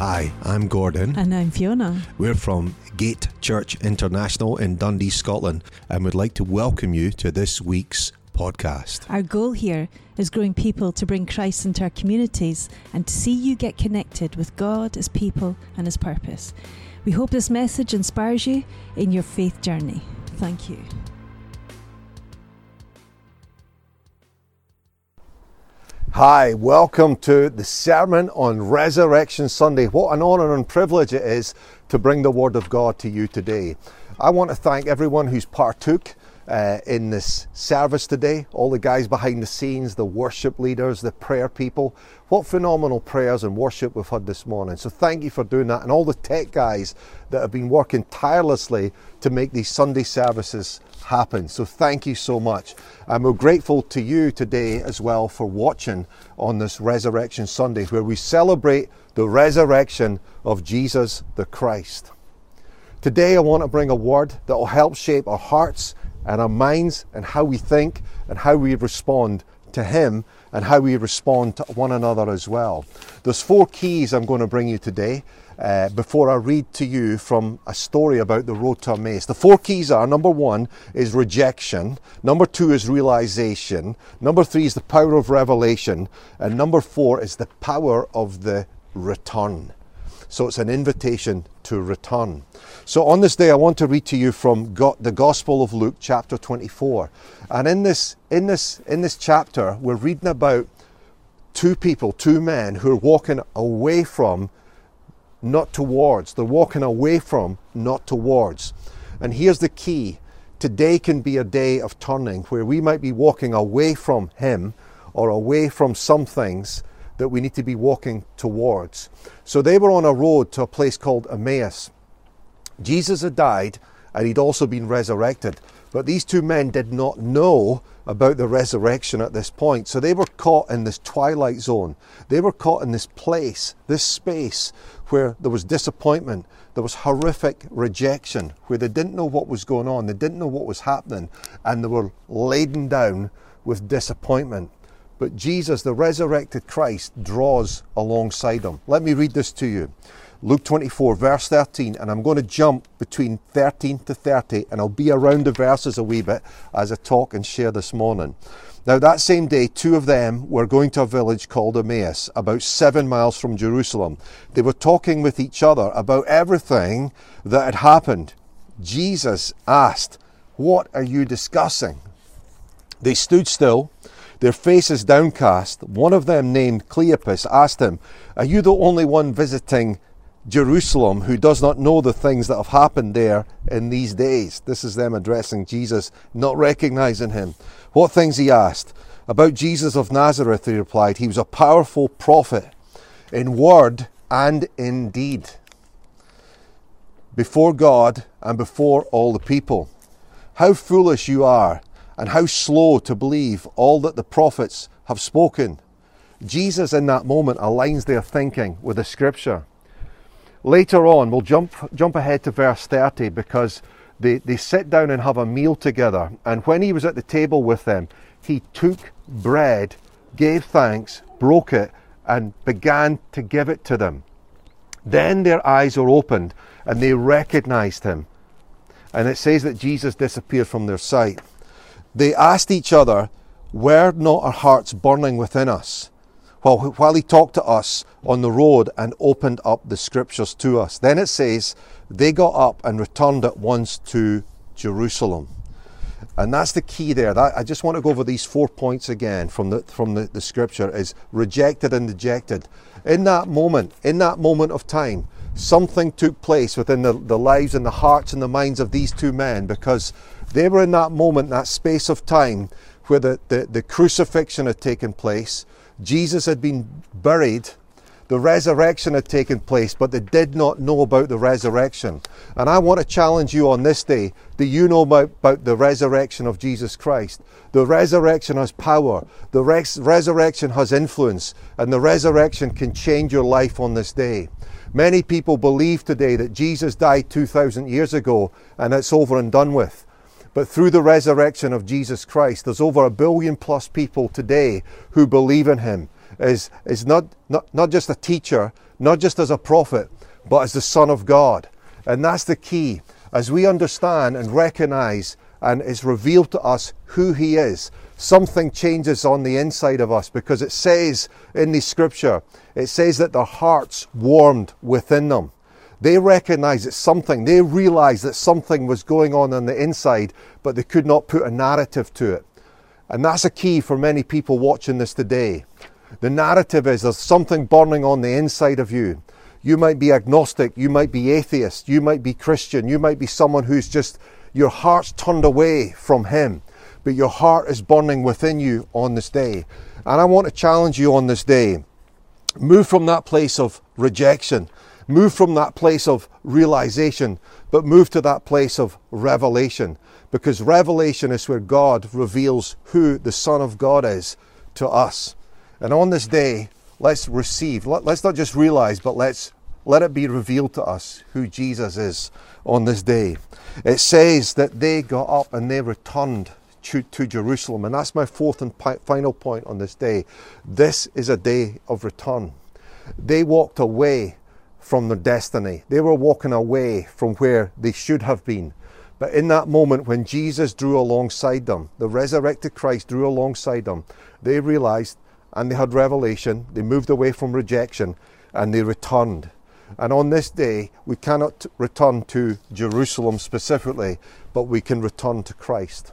Hi, I'm Gordon. And I'm Fiona. We're from Gate Church International in Dundee, Scotland, and would like to welcome you to this week's podcast. Our goal here is growing people to bring Christ into our communities and to see you get connected with God, His people, and His purpose. We hope this message inspires you in your faith journey. Thank you. Hi, welcome to the sermon on Resurrection Sunday. What an honour and privilege it is to bring the Word of God to you today. I want to thank everyone who's partook uh, in this service today. All the guys behind the scenes, the worship leaders, the prayer people. What phenomenal prayers and worship we've had this morning. So thank you for doing that. And all the tech guys that have been working tirelessly to make these Sunday services happen. So thank you so much. And we're grateful to you today as well for watching on this Resurrection Sunday where we celebrate the resurrection of Jesus the Christ. Today I want to bring a word that will help shape our hearts and our minds and how we think and how we respond to Him and how we respond to one another as well. There's four keys I'm going to bring you today uh, before I read to you from a story about the road to Emmaus. The four keys are number one is rejection, number two is realization, number three is the power of revelation, and number four is the power of the return. So it's an invitation to return. So on this day, I want to read to you from God, the Gospel of Luke, chapter 24. And in this, in this, in this chapter, we're reading about two people, two men who are walking away from, not towards. They're walking away from, not towards. And here's the key. Today can be a day of turning where we might be walking away from Him or away from some things that we need to be walking towards. So they were on a road to a place called Emmaus. Jesus had died and he'd also been resurrected. But these two men did not know about the resurrection at this point. So they were caught in this twilight zone. They were caught in this place, this space where there was disappointment, there was horrific rejection, where they didn't know what was going on, they didn't know what was happening, and they were laden down with disappointment. But Jesus, the resurrected Christ, draws alongside them. Let me read this to you. Luke 24, verse 13, and I'm going to jump between 13 to 30, and I'll be around the verses a wee bit as I talk and share this morning. Now, that same day, two of them were going to a village called Emmaus, about seven miles from Jerusalem. They were talking with each other about everything that had happened. Jesus asked, What are you discussing? They stood still their faces downcast. One of them, named Cleopas, asked him, Are you the only one visiting Jerusalem who does not know the things that have happened there in these days? This is them addressing Jesus, not recognizing him. What things he asked? About Jesus of Nazareth, he replied, He was a powerful prophet in word and in deed before God and before all the people. How foolish you are! And how slow to believe all that the prophets have spoken. Jesus, in that moment, aligns their thinking with the scripture. Later on, we'll jump, jump ahead to verse 30 because they, they sit down and have a meal together. And when he was at the table with them, he took bread, gave thanks, broke it, and began to give it to them. Then their eyes were opened and they recognized him. And it says that Jesus disappeared from their sight. They asked each other, Were not our hearts burning within us? While, while he talked to us on the road and opened up the scriptures to us. Then it says, They got up and returned at once to Jerusalem. And that's the key there. That, I just want to go over these four points again from the from the, the scripture is rejected and dejected. In that moment, in that moment of time, something took place within the, the lives and the hearts and the minds of these two men because they were in that moment, that space of time where the, the, the crucifixion had taken place, Jesus had been buried, the resurrection had taken place, but they did not know about the resurrection. And I want to challenge you on this day do you know about, about the resurrection of Jesus Christ? The resurrection has power, the res- resurrection has influence, and the resurrection can change your life on this day. Many people believe today that Jesus died 2,000 years ago and it's over and done with. But through the resurrection of Jesus Christ, there's over a billion plus people today who believe in him. Is, is not, not, not just a teacher, not just as a prophet, but as the Son of God. And that's the key. As we understand and recognize and it's revealed to us who He is, something changes on the inside of us because it says in the scripture, it says that their hearts warmed within them. They recognized that something, they realized that something was going on on the inside, but they could not put a narrative to it. And that's a key for many people watching this today. The narrative is there's something burning on the inside of you. You might be agnostic, you might be atheist, you might be Christian, you might be someone who's just, your heart's turned away from Him, but your heart is burning within you on this day. And I want to challenge you on this day. Move from that place of rejection Move from that place of realization, but move to that place of revelation. Because revelation is where God reveals who the Son of God is to us. And on this day, let's receive. Let, us not just realize, but let's let it be revealed to us who Jesus is on this day. It says that they got up and they returned to, to Jerusalem. And that's my fourth and pi- final point on this day. This is a day of return. They walked away from their destiny. They were walking away from where they should have been. But in that moment, when Jesus drew alongside them, the resurrected Christ drew alongside them, they realized and they had revelation. They moved away from rejection and they returned. And on this day, we cannot return to Jerusalem specifically, but we can return to Christ.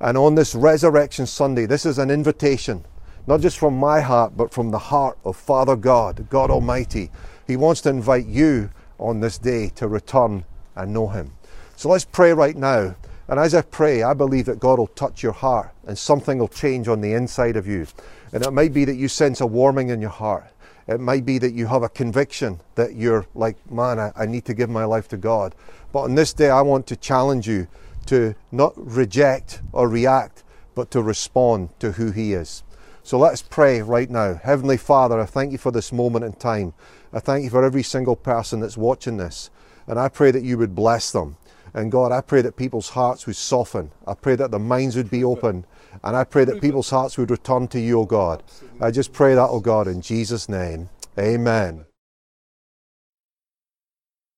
And on this Resurrection Sunday, this is an invitation, not just from my heart, but from the heart of Father God, God Almighty, he wants to invite you on this day to return and know Him. So let's pray right now. And as I pray, I believe that God will touch your heart and something will change on the inside of you. And it might be that you sense a warming in your heart. It might be that you have a conviction that you're like, man, I, I need to give my life to God. But on this day, I want to challenge you to not reject or react, but to respond to who He is. So let's pray right now. Heavenly Father, I thank you for this moment in time. I thank you for every single person that's watching this. And I pray that you would bless them. And God, I pray that people's hearts would soften. I pray that their minds would be open. And I pray that people's hearts would return to you, O God. I just pray that, O God, in Jesus' name. Amen.